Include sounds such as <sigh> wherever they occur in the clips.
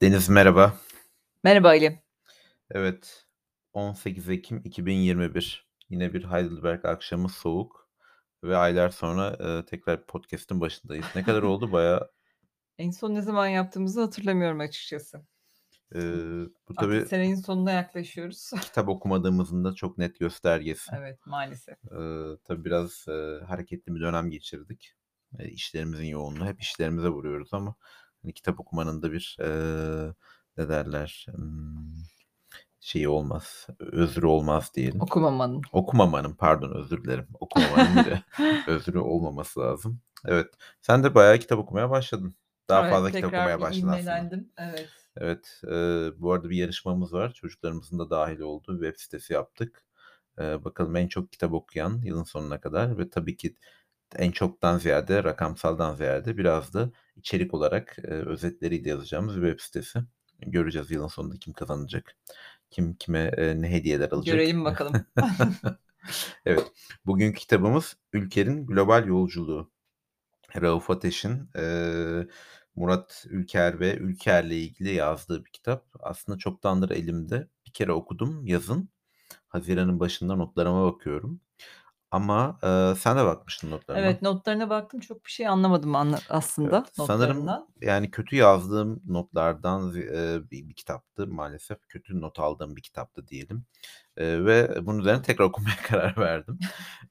Deniz merhaba. Merhaba Ali. Evet, 18 Ekim 2021. Yine bir Heidelberg akşamı soğuk ve aylar sonra, eee, tekrar podcast'in başındayız. Ne kadar oldu? Bayağı <laughs> En son ne zaman yaptığımızı hatırlamıyorum açıkçası. Eee, bu Artık tabii senenin sonuna yaklaşıyoruz. <laughs> kitap okumadığımızın da çok net göstergesi. Evet, maalesef. Eee, tabii biraz, eee, hareketli bir dönem geçirdik. Eee, işlerimizin yoğunluğu, hep işlerimize vuruyoruz ama hani kitap okumanın da bir, eee, ne derler, ımm, şeyi olmaz, özrü olmaz diyelim. Okumamanın. Okumamanın, pardon özür dilerim. Okumamanın bir de <laughs> özrü olmaması lazım. Evet, sen de bayağı kitap okumaya başladın. Daha Evet, fazla kitap okumaya başladın aslında. Evet. Evet, eee, bu arada bir yarışmamız var. Çocuklarımızın da dâhil olduğu bir web sitesi yaptık. Eee, bakalım en çok kitap okuyan yılın sonuna kadar ve tabii ki en çoktan ziyade, rakamsaldan ziyade biraz da içerik olarak, eee, özetleriyle yazacağımız bir web sitesi. Göreceğiz yılın sonunda kim kazanacak, kim kime, eee, ne hediyeler alacak. Görelim bakalım. <laughs> Evet, bugünkü kitabımız Ülker'in Global Yolculuğu. Rauf Ateş'in, eee, Murat Ülker ve Ülker'le ilgili yazdığı bir kitap. Aslında çoktandır elimde. Bir kere okudum yazın. Haziran'ın başında notlarıma bakıyorum ama, eee, sen de bakmıştın notlarına. Evet, notlarına baktım. Çok bir şey anlamadım anla aslında Evet, sanırım notlarından. yani kötü yazdığım notlardan eee, bir bir kitaptı maalesef. Kötü not aldığım bir kitaptı diyelim, eee, ve bunun üzerine tekrar okumaya <laughs> karar verdim.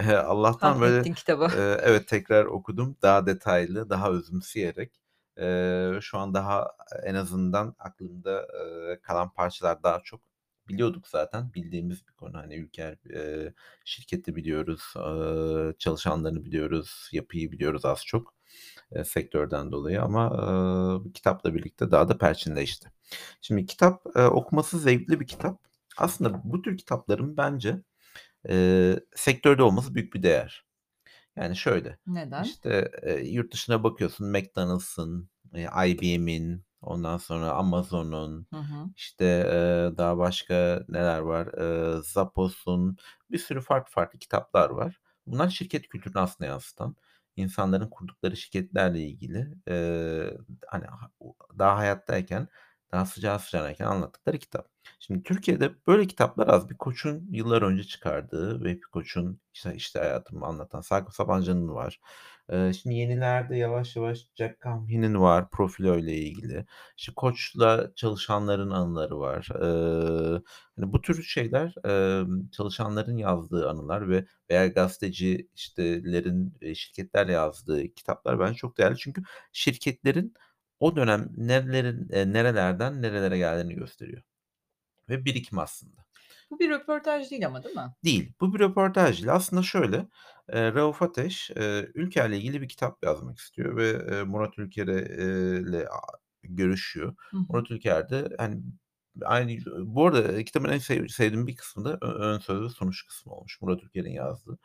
Eee, Allah'tan böyle, kitabı. eee, evet tekrar okudum. Daha detaylı, daha özümseyerek. Eee, şu an daha en azından aklımda, eee, kalan parçalar daha çok. Biliyorduk zaten, bildiğimiz bir konu. Hani Ülker, eee, şirketi biliyoruz, eee, çalışanlarını biliyoruz, yapıyı biliyoruz az çok, eee, sektörden dolayı ama, eee, kitapla birlikte daha da perçinleşti. Şimdi kitap, eee, okuması zevkli bir kitap. Aslında bu tür kitapların bence, eee, sektörde olması büyük bir değer. Yani şöyle, Neden? işte, eee, yurt dışına bakıyorsun McDonald's'ın, eee, IBM'in, ondan sonra Amazon'un, Hı hı. işte, eee, daha başka neler var, eee, Zappos'un, bir sürü farklı farklı kitaplar var. Bunlar şirket kültürünü aslında yansıtan, insanların kurdukları şirketlerle ilgili, eee, hani, ha daha hayattayken, daha sıcağı sıcağınayken anlattıkları kitap. Şimdi Türkiye'de böyle kitaplar az. Bir Koç'un yıllar önce çıkardığı Vehbi Koç'un işte işte hayatımı anlatan, Sakıp Sabancı'nın var. Eee, şimdi yenilerde yavaş yavaş Jack Canfie'nin var Profilo ile ilgili. İşte Koç'la çalışanların anıları var. Eee, hani bu tür şeyler, emm, çalışanların yazdığı anılar ve veya gazeteci işte lerin, eee, şirketlerle yazdığı kitaplar bence çok değerli. Çünkü şirketlerin o dönem nerelerin, eee, nerelerden nerelere geldiğini gösteriyor ve birikim aslında. Bu bir röportaj değil ama değil mi? Değil. Bu bir röportaj değil. Aslında şöyle, eee, Rauf Ateş, eee, Ülker'le ilgili bir kitap yazmak istiyor ve, eee, Murat Ülker'e a görüşüyor. Hı. Murat Ülker de hani aynı bu arada, kitabın en sev sevdiğim bir kısmı da ön söz ve sonuç kısmı olmuş Murat Ülker'in yazdığı.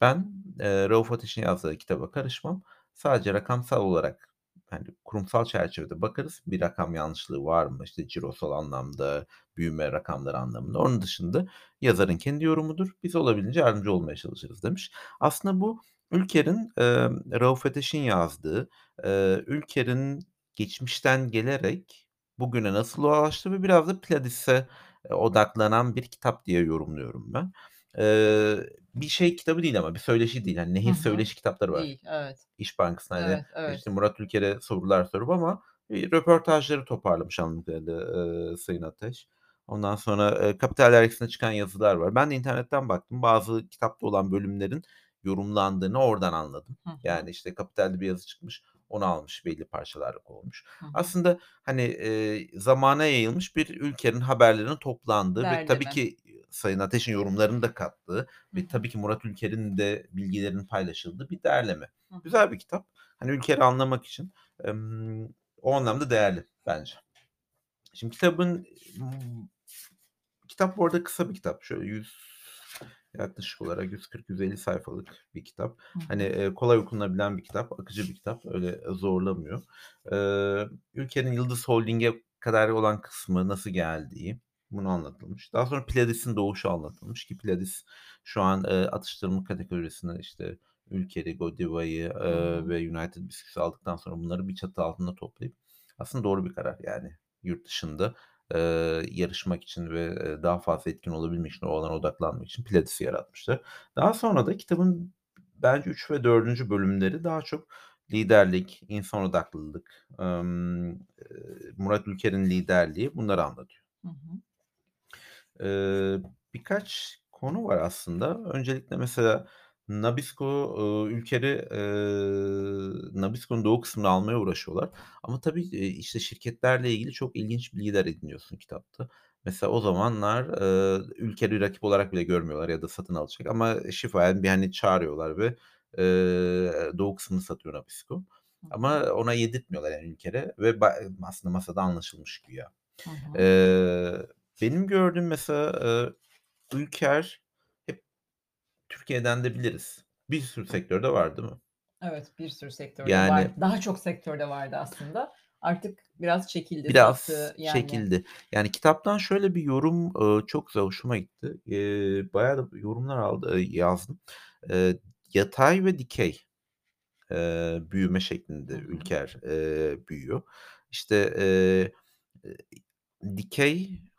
Ben, eee, Rauf Ateş'in yazdığı kitaba karışmam. Sadece rakamsal olarak, hani, kurumsal çerçevede bakarız. Bir rakam yanlışlığı var mı? İşte cirosal anlamda, büyüme rakamları anlamında. Onun dışında yazarın kendi yorumudur. Biz olabildiğince yardımcı olmaya çalışırız demiş. Aslında bu Ülker'in, emm, Rauf Ateş'in yazdığı, eee, Ülker'in geçmişten gelerek bugüne nasıl ulaştığı ve biraz da Pledis'e, eee, odaklanan bir kitap diye yorumluyorum ben. Bir şey kitabı değil ama bir söyleşi değil. Hı nehir söyleşi kitapları var. Değil, evet. İş Bankası'nda hani, Evet, evet. işte Murat Ülker'e sorular sorup ama, eee, röportajları toparlamış anladığım kadarıyla, eee, Sayın Ateş. Ondan sonra, eee, Kapital Dergisi'nde çıkan yazılar var. Ben de internetten baktım. Bazı kitapta olan bölümlerin yorumlandığını oradan anladım. Hı hı. Yani işte Kapital'de bir yazı çıkmış, onu almış, belli parçalar olmuş. Hı hı. Aslında hani, eee, zamana yayılmış bir Ülker'in haberlerinin toplandığı ve tabii ki Sayın Ateş'in yorumlarını da kattığı ve tabii ki Murat Ülker'in de bilgilerinin paylaşıldığı bir hı. Güzel bir kitap. Hani Ülker'i anlamak için, o anlamda değerli bence. Şimdi kitabın, kitap bu arada kısa bir kitap. Şöyle 100 yaklaşık olarak 140-150 sayfalık bir kitap. Hani, kolay okunabilen bir kitap, akıcı bir kitap. Öyle zorlamıyor. Eee, Ülker'in Yıldız Holding'e kadar olan kısmı, nasıl geldiği, bunu anlatılmış. Daha sonra Pledis'in doğuşu anlatılmış ki Pledis şu an, eee, atıştırmalık kategorisinde işte Ülker'i, Godiva'yı, hı. ve United Biscuits'i aldıktan sonra bunları bir çatı altında toplayıp aslında doğru bir karar yani. yurt dışında, eee, yarışmak için ve, eee, daha fazla etkin olabilmek için, o alana odaklanmak için Pilates'i yaratmışlar. Daha sonra da kitabın bence 3 ve 4'üncü bölümleri daha çok liderlik, insan odaklılık, eee, Murat Ülker'in liderliği bunları anlatıyor. Hı hı. Eee, birkaç konu var aslında. Öncelikle mesela Nabisco, ııı, Ülker'i, eee, Nabisco'nun doğu kısmını almaya uğraşıyorlar ama tabii, eee, işte, şirketlerle ilgili çok ilginç bilgiler ediniyorsun kitapta. Mesela o zamanlar, eee, Ülker'i rakip olarak bile görmüyorlar ya da satın alacak ama şifayen bir, hani, çağırıyorlar ve, eee, doğu kısmını satıyor Nabisco ama ona yedirtmiyorlar yani Ülker'e ve ba aslında masada anlaşılmış güya. Hı hı. Eee, benim gördüğüm mesela, eee, Ülker hep Türkiye'den de biliriz. Bir sürü sektörde var, değil mi? Evet, bir sürü sektörde var. Yani Daha çok sektörde vardı aslında. Artık biraz çekildi, biraz sattı yani. çekildi. Yani kitaptan şöyle bir yorum, ııı, çok güzel, hoşuma gitti. Eee, bayağı da yorumlar aldı yazdım. Eee, yatay ve dikey, eee, büyüme şeklinde. Ülker, eee, büyüyor. İşte, eee, eee,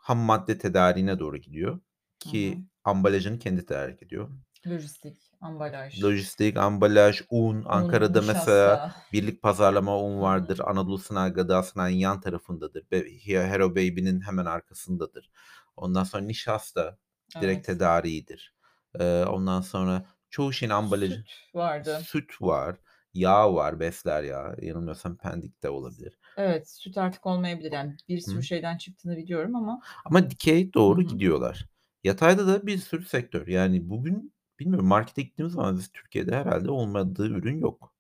dikey hammadde tedariğine doğru gidiyor ki ambalajını kendi tedarik ediyor. Lojistik, ambalaj, Lojistik, ambalaj, un. un, Ankara'da mesela nişasta. Birlik Pazarlama Un vardır. hı. Anadolu Sanayi Gıda Sanayi'nin yan tarafındadır. Be He Hero Baby'nin hemen arkasındadır. Ondan sonra nişasta direkt Evet. tedariğidir. Eee, ondan sonra çoğu şeyin ambalajı Süt vardı. Süt var, yağ var, Besler yağı. Yanılmıyorsam Pendik'te olabilir. Evet, süt artık olmayabilir. Yani bir sürü Hı. şeyden çıktığını biliyorum ama Ama dikey doğru hı. gidiyorlar. Yatayda da bir sürü sektör. Yani bugün bilmiyorum markete gittiğimiz zaman biz Türkiye'de herhâlde olmadığı ürün yok.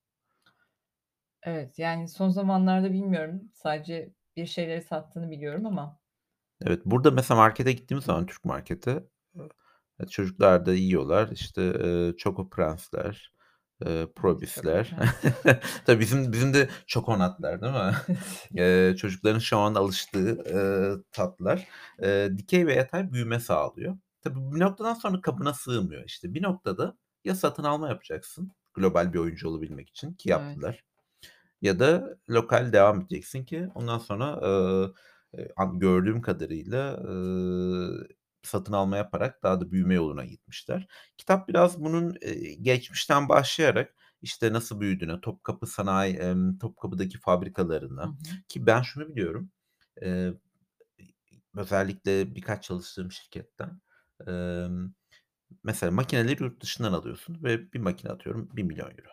Evet, yani son zamanlarda bilmiyorum. Sadece bir şeyleri sattığını biliyorum ama Evet, burada mesela markete gittiğimiz zaman Türk markete, çocuklar da yiyorlar. İşte, eee, Choco Prens'ler, Evet, Choco Probis'ler. Tabii bizim bizim de Çokonatlar değil mi? Evet. <laughs> Eee, çocukların şu an alıştığı, eee, tatlar. Eee, dikey ve yatay büyüme sağlıyor. Tabii bir noktadan sonra kabına sığmıyor. İşte bir noktada ya satın alma yapacaksın global bir oyuncu olabilmek için ki Evet. yaptılar ya da lokal devam edeceksin ki ondan sonra, an gördüğüm kadarıyla, ııı, satın alma yaparak daha da büyüme yoluna gitmişler. Kitap biraz bunun, geçmişten başlayarak, işte, nasıl büyüdüğüne, Topkapı Sanayi, Topkapı'daki Hı fabrikalarına hı. ki ben şunu biliyorum, özellikle birkaç çalıştığım şirketten, mesela makineleri yurt dışından alıyorsun ve bir makine atıyorum €1.000.000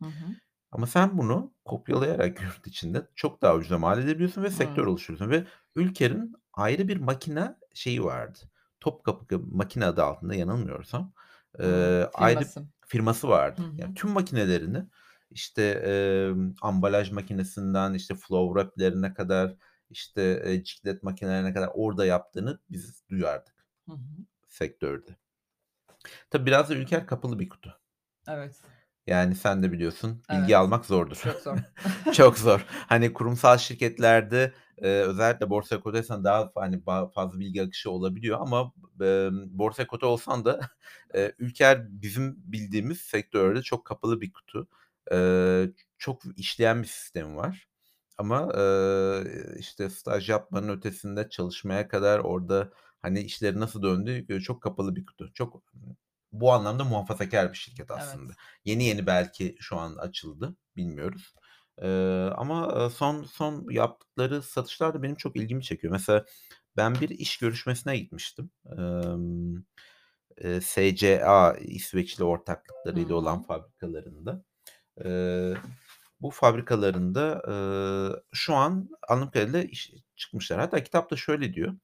Hı hı. ama sen bunu kopyalayarak <laughs> yurt içinde çok daha ucuza mal edebiliyorsun ve sektör Evet. oluşturuyorsun ve Ülker'in ayrı bir makine şeyi vardı. Topkapı Makine adı altında yanılmıyorsam, eee, ayrı firması. vardı. Hı Yani hı. tüm makinelerini, işte, emm, ambalaj makinesinden, işte, flow wrap'lerine kadar, işte, eee, ciklet makinelerine kadar orada yaptığını biz duyardık Hı hı. sektörde. Tabii biraz da Ülker kapalı bir kutu. Evet. Yani sen de biliyorsun, bilgi Evet. almak zordur. Çok zor. <laughs> Çok zor. <laughs> Hani kurumsal şirketlerde, eee, özellikle borsaya kotaysan daha hani, ba fazla bilgi akışı olabiliyor ama, emm, borsaya kota olsan da, <laughs> eee, Ülker bizim bildiğimiz sektörde çok kapalı bir kutu. Eee, çok işleyen bir sistemi var ama, eee, işte, staj yapmanın ötesinde çalışmaya kadar orada, hani, işlerin nasıl döndüğü, eee, çok kapalı bir kutu. Çok bu anlamda muhafazakâr bir şirket aslında. Evet. Yeni yeni belki şu an açıldı, bilmiyoruz. Eee, ama, son son yaptıkları satışlar da benim çok ilgimi çekiyor. Mesela ben bir iş görüşmesine gitmiştim. Eee, SCA İsveçli ortaklıklarıyla olan hı. fabrikalarında. Eee, bu fabrikalarında, eee, şu an anladığım kadarıyla iş çıkmışlar. Hatta kitapta şöyle diyor: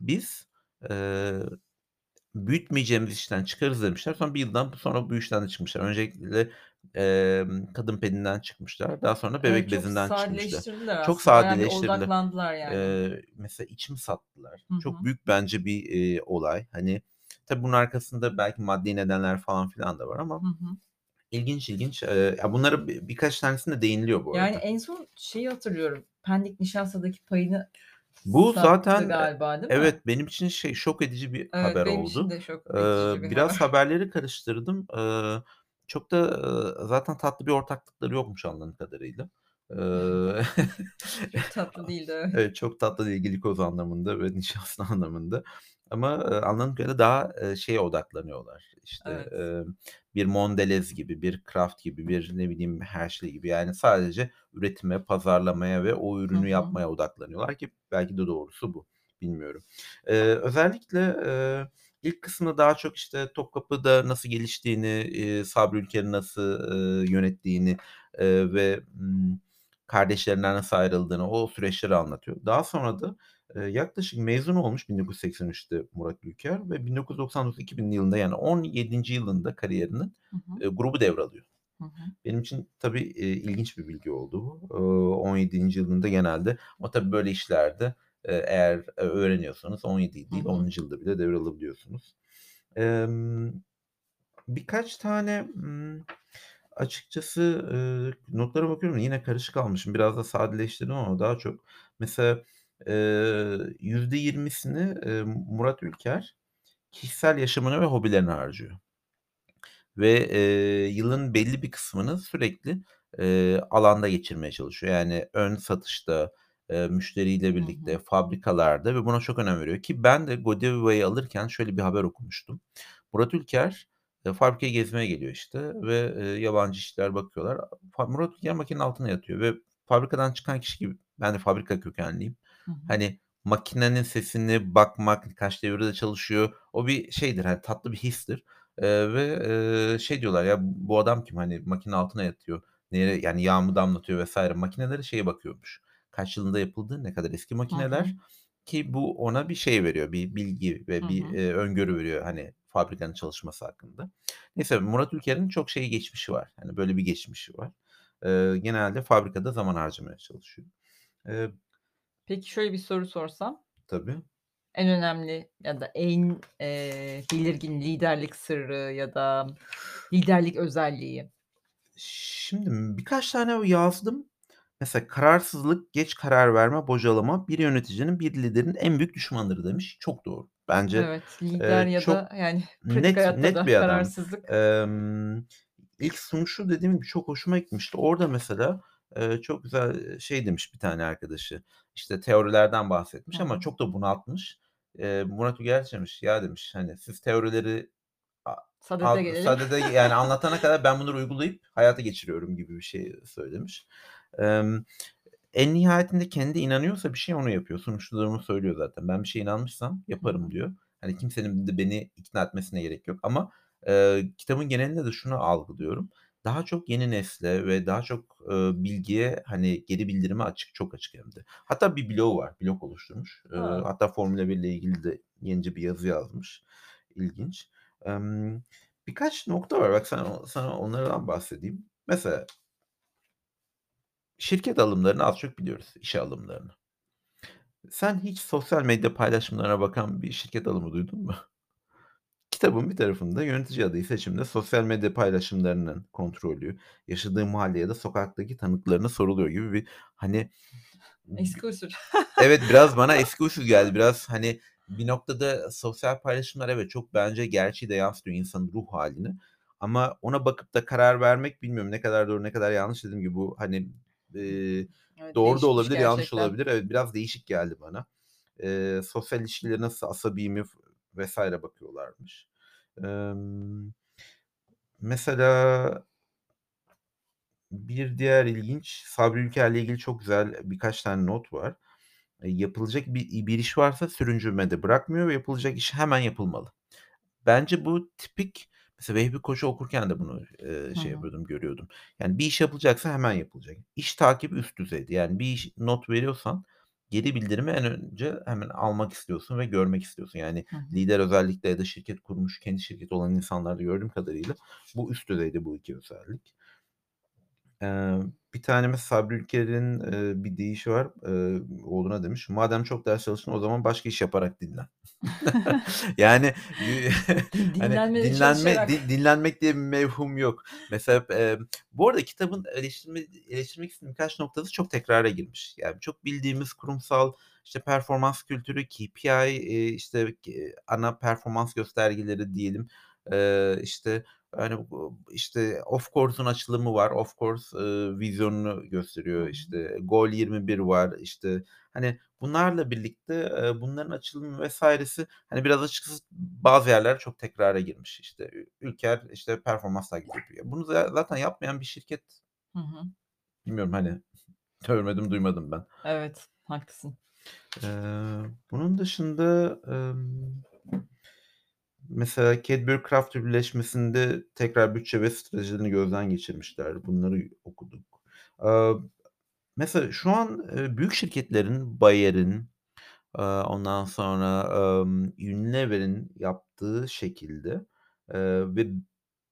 "Biz, eee, büyütmeyeceğimiz işten çıkarız." demişler. Sonra 1 yıldan sonra bu işten de çıkmışlar. Öncelikle, emm, kadın pedinden çıkmışlar. Daha sonra Evet, bebek çok bezinden çıkmışlar. sadeleştirdiler Çok bir sadeleştirdiler. odaklandılar yani. Eee, mesela içimi sattılar. Hı Çok büyük bence bir, eee, olay. Hani, tabii bunun arkasında belki maddi nedenler falan filan da var ama Hı hı. ilginç ilginç. Eee, ya bunların bi birkaç tanesinde değiniliyor bu Yani arada. en son şeyi hatırlıyorum, Pendik Nişasta'daki payını Bu sattı zaten, e galiba, değil mi? evet, benim için şey, şok edici bir Evet, haber benim için oldu. de şok Eee, edici bir biraz haber. haberleri karıştırdım. Eee, çok da, eee, zaten tatlı bir ortaklıkları yokmuş anladığım kadarıyla. <laughs> Eee, Çok tatlı değildi, <laughs> evet. evet, çok tatlı değil glikoz anlamında ve nişasta <laughs> anlamında ama, anladığım kadarıyla daha, eee, şeye odaklanıyorlar, işte, Evet. bir Mondelez gibi, bir Kraft gibi, bir ne bileyim Hershey gibi yani sadece üretime, pazarlamaya ve o ürünü hı. yapmaya odaklanıyorlar ki belki de doğrusu bu. Bilmiyorum. Özellikle, eee, ilk kısmında daha çok, işte, Topkapı'da nasıl geliştiğini, eee, Sabri Ülker'in nasıl, yönettiğini, ve, kardeşlerinden nasıl ayrıldığını, o süreçleri anlatıyor. Daha sonra da, yaklaşık mezun olmuş 1983'te Murat Ülker ve 1999-2000'li yılında yani 17'nci yılında kariyerinin, Hı hı. grubu devralıyor. Hı hı. Benim için tabii, eee, ilginç bir bilgi oldu bu. Eee, 17'nci yılında genelde ama tabii böyle işlerde, eee, eğer, eee, öğreniyorsanız 17 Hı değil hı. 10'uncu yılda bile devralabiliyorsunuz. Emm, birkaç tane, açıkçası, eee, notlara bakıyorum yine karışık almışım. Biraz da sadeleştirdim ama daha çok mesela, %20'sini, eee, Murat Ülker kişisel yaşamına ve hobilerine harcıyor. Ve, eee, yılın belli bir kısmını sürekli, eee, alanda geçirmeye çalışıyor. Yani ön satışta, eee, müşteriyle Hı birlikte, hı. fabrikalarda ve buna çok önem veriyor ki ben de Godieva'yı alırken şöyle bir haber okumuştum. Murat Ülker, eee, fabrikayı gezmeye geliyor işte ve, eee, yabancı işçiler bakıyorlar. Murat Ülker makinenin altına yatıyor ve fabrikadan çıkan kişi gibi ben de fabrika kökenliyim. Hani, makinenin sesini bakmak, kaç devirde çalışıyor, o bir şeydir, hani, tatlı bir histir. Eee, ve, eee, şey diyorlar, "Ya, bu adam kim? Hani, makinenin altına yatıyor, nereye yani yağ mı damlatıyor vs." Makinelere şeye bakıyormuş, kaç yılında yapıldığı, ne kadar eski makineler ki bu ona bir şey veriyor, bir bilgi ve bir, eee, öngörü veriyor, hani, fabrikanın çalışması hakkında. Neyse, Murat Ülker'in çok şey geçmişi var, hani, böyle bir geçmişi var. Eee, genelde fabrikada zaman harcamaya çalışıyor. Eee Peki, şöyle bir soru sorsam? Tabii. En önemli ya da en, eee, belirgin liderlik sırrı ya da liderlik özelliği? Şimdi, birkaç tane yazdım. Mesela kararsızlık, geç karar verme, bocalama bir yöneticinin, bir liderin en büyük düşmanıdır demiş. Çok doğru. Bence, Evet, lider eee, ya çok da yani net net da bir adam. kararsızlık Emm, ilk sunuşu dediğim gibi çok hoşuma gitmişti. Orada mesela, çok güzel, şey demiş bir tane arkadaşı, işte, teorilerden Hı bahsetmiş ama çok da bunaltmış. Murat şey demiş, "Ya" demiş, "hani, siz teorileri Sadede a gelelim. sadede yani anlatana kadar ben bunları uygulayıp hayata geçiriyorum." gibi bir şey söylemiş. En nihayetinde kendi inanıyorsa bir şeye onu yapıyor. Sunuşta söylüyor zaten. "Ben bir şeye inanmışsam yaparım." diyor. Hani, kimsenin de beni ikna etmesine gerek yok ama, eee, kitabın genelinde de şunu algılıyorum. Daha çok yeni nesle ve daha çok, eee, bilgiye, hani, geri bildirime açık, çok açık hem de. Hatta bir blogu var, blog oluşturmuş. A! hatta Formula 1 ile ilgili de yenice bir yazı yazmış. İlginç. Emm, birkaç nokta var. Bak sana sana onlardan bahsedeyim. Mesela şirket alımlarını az çok biliyoruz, işe alımlarını. Sen hiç sosyal medya paylaşımlarına bakan bir şirket alımı duydun mu? Kitabın bir tarafında yönetici adayı seçiminde sosyal medya paylaşımlarının kontrolü, yaşadığı mahalle ya da sokaktaki tanıklarına soruluyor gibi bir, hani, Eski usul. evet, biraz bana <laughs> eski usul geldi. Biraz, hani, bir noktada sosyal paylaşımlar evet, çok bence gerçeği de yansıtıyor, insanın ruh hâlini ama ona bakıp da karar vermek bilmiyorum ne kadar doğru, ne kadar yanlış. Dediğim gibi bu, hani, eee, Evet, doğru da olabilir, yanlış gerçekten. olabilir. Evet, biraz değişik geldi bana. Eee, sosyal ilişkileri nasıl, asabi mi f vs. bakıyorlarmış. Mesela bir diğer ilginç, Sabri Ülker'le ilgili çok güzel birkaç tane not var. Eee, yapılacak bir bir iş varsa sürüncemede bırakmıyor ve yapılacak iş hemen yapılmalı. Bence bu tipik mesela Vehbi Koç'u okurken de bunu, Hı şey hı. yapıyordum, görüyordum. Yani bir iş yapılacaksa hemen yapılacak. İş takibi üst düzeyde. Yani bir iş not veriyorsan geri bildirimi en önce hemen almak istiyorsun ve görmek istiyorsun. Yani Hı hı. lider özellikle ya da şirket kurmuş, kendi şirketi olan insanlarda gördüğüm kadarıyla bu üst düzeyde bu 2 özellik. Eee, bir tane mesela Sabri Ülker'in, eee, bir deyişi var. Eee, oğluna demiş, "Madem çok ders çalıştın o zaman başka iş yaparak dinlen." <laughs> Yani, eee, <laughs> hani, dinlenme çalışarak. di dinlenmek diye bir mevhum yok. Mesela, emm, bu arada kitabın eleştirme eleştirmek istediğim birkaç noktası çok tekrara girmiş. Yani çok bildiğimiz kurumsal, işte, performans kültürü, KPI, eee, işte, k ana performans göstergeleri diyelim, eee, işte, Hani, işte Of Course'un açılımı var. Of Course, ııı, vizyonunu gösteriyor. İşte Gol21 var. İşte, hani, bunlarla birlikte, eee, bunların açılımı vs.si hani biraz açıkçası bazı yerler çok tekrara girmiş. İşte Ülker, işte, performans takibi yapıyor. Bunu za zaten yapmayan bir şirket Hı hı. bilmiyorum, hani, <laughs> görmedim, duymadım ben. Evet, haklısın. Eee, bunun dışında, emm, mesela Cadbury Crafter birleşmesinde tekrar bütçe ve stratejilerini gözden geçirmişler. Bunları okuduk. Mesela şu an, büyük şirketlerin, Bayer'in, ondan sonra, Unilever'in yaptığı şekilde, ve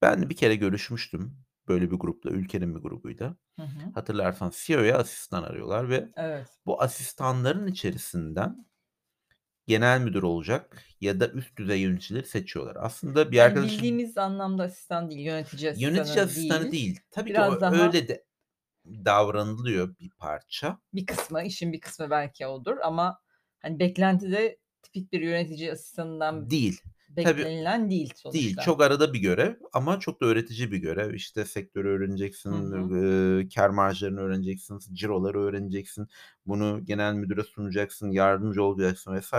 ben bir kere görüşmüştüm böyle bir grupla, Ülker'in bir grubuyla. Hı hı. Hatırlarsan CEO'ya asistan arıyorlar ve Evet. bu asistanların içerisinden genel müdür olacak ya da üst düzey yöneticileri seçiyorlar. Aslında bir Yani arkadaşım bildiğimiz anlamda asistan değil, yönetici Yönetici asistanı asistanı değil. değil. Tabii ki o Biraz daha öyle de davranılıyor bir parça. Bir kısmı, işin bir kısmı belki odur ama, hani, beklentide tipik bir yönetici asistanından Değil. Tabii, beklenilen değil değil. sonuçta. Çok arada bir görev ama çok da öğretici bir görev. İşte sektörü öğreneceksin, hı. eee, kâr marjlarını öğreneceksin, ciroları öğreneceksin. Bunu genel müdüre sunacaksın, yardımcı olacaksın vs.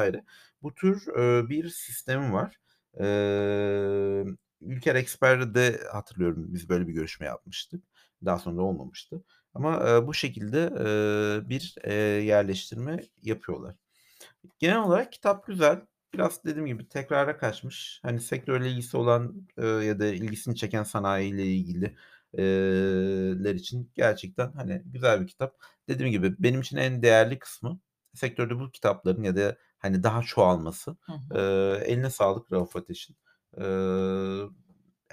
Bu tür, eee, bir sistemi var. Emm, Ülker Expert'de hatırlıyorum biz böyle bir görüşme yapmıştık. Daha sonra olmamıştı ama, eee, bu şekilde, eee, bir, eee, yerleştirme yapıyorlar. Genel olarak kitap güzel. Biraz dediğim gibi tekrara kaçmış. Hani, sektörle ilgisi olan, eee, ya da ilgisini çeken sanayiyle ilgili ler için gerçekten, hani, güzel bir kitap. Dediğim gibi benim için en değerli kısmı sektörde bu kitapların ya da, hani, daha çoğalması. Hı hı. Eee, eline sağlık Rauf Ateş'in. Eee,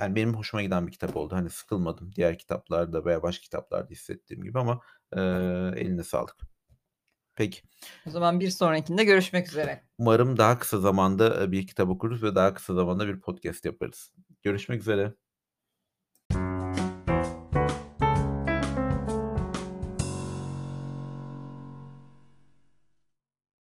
yani, benim hoşuma giden bir kitap oldu. Hani, sıkılmadım diğer kitaplarda veya başka kitaplarda hissettiğim gibi ama, eee, eline sağlık. Peki. O zaman bir sonrakinde görüşmek üzere. Umarım daha kısa zamanda, bir kitap okuruz ve daha kısa zamanda bir podcast yaparız. Görüşmek üzere.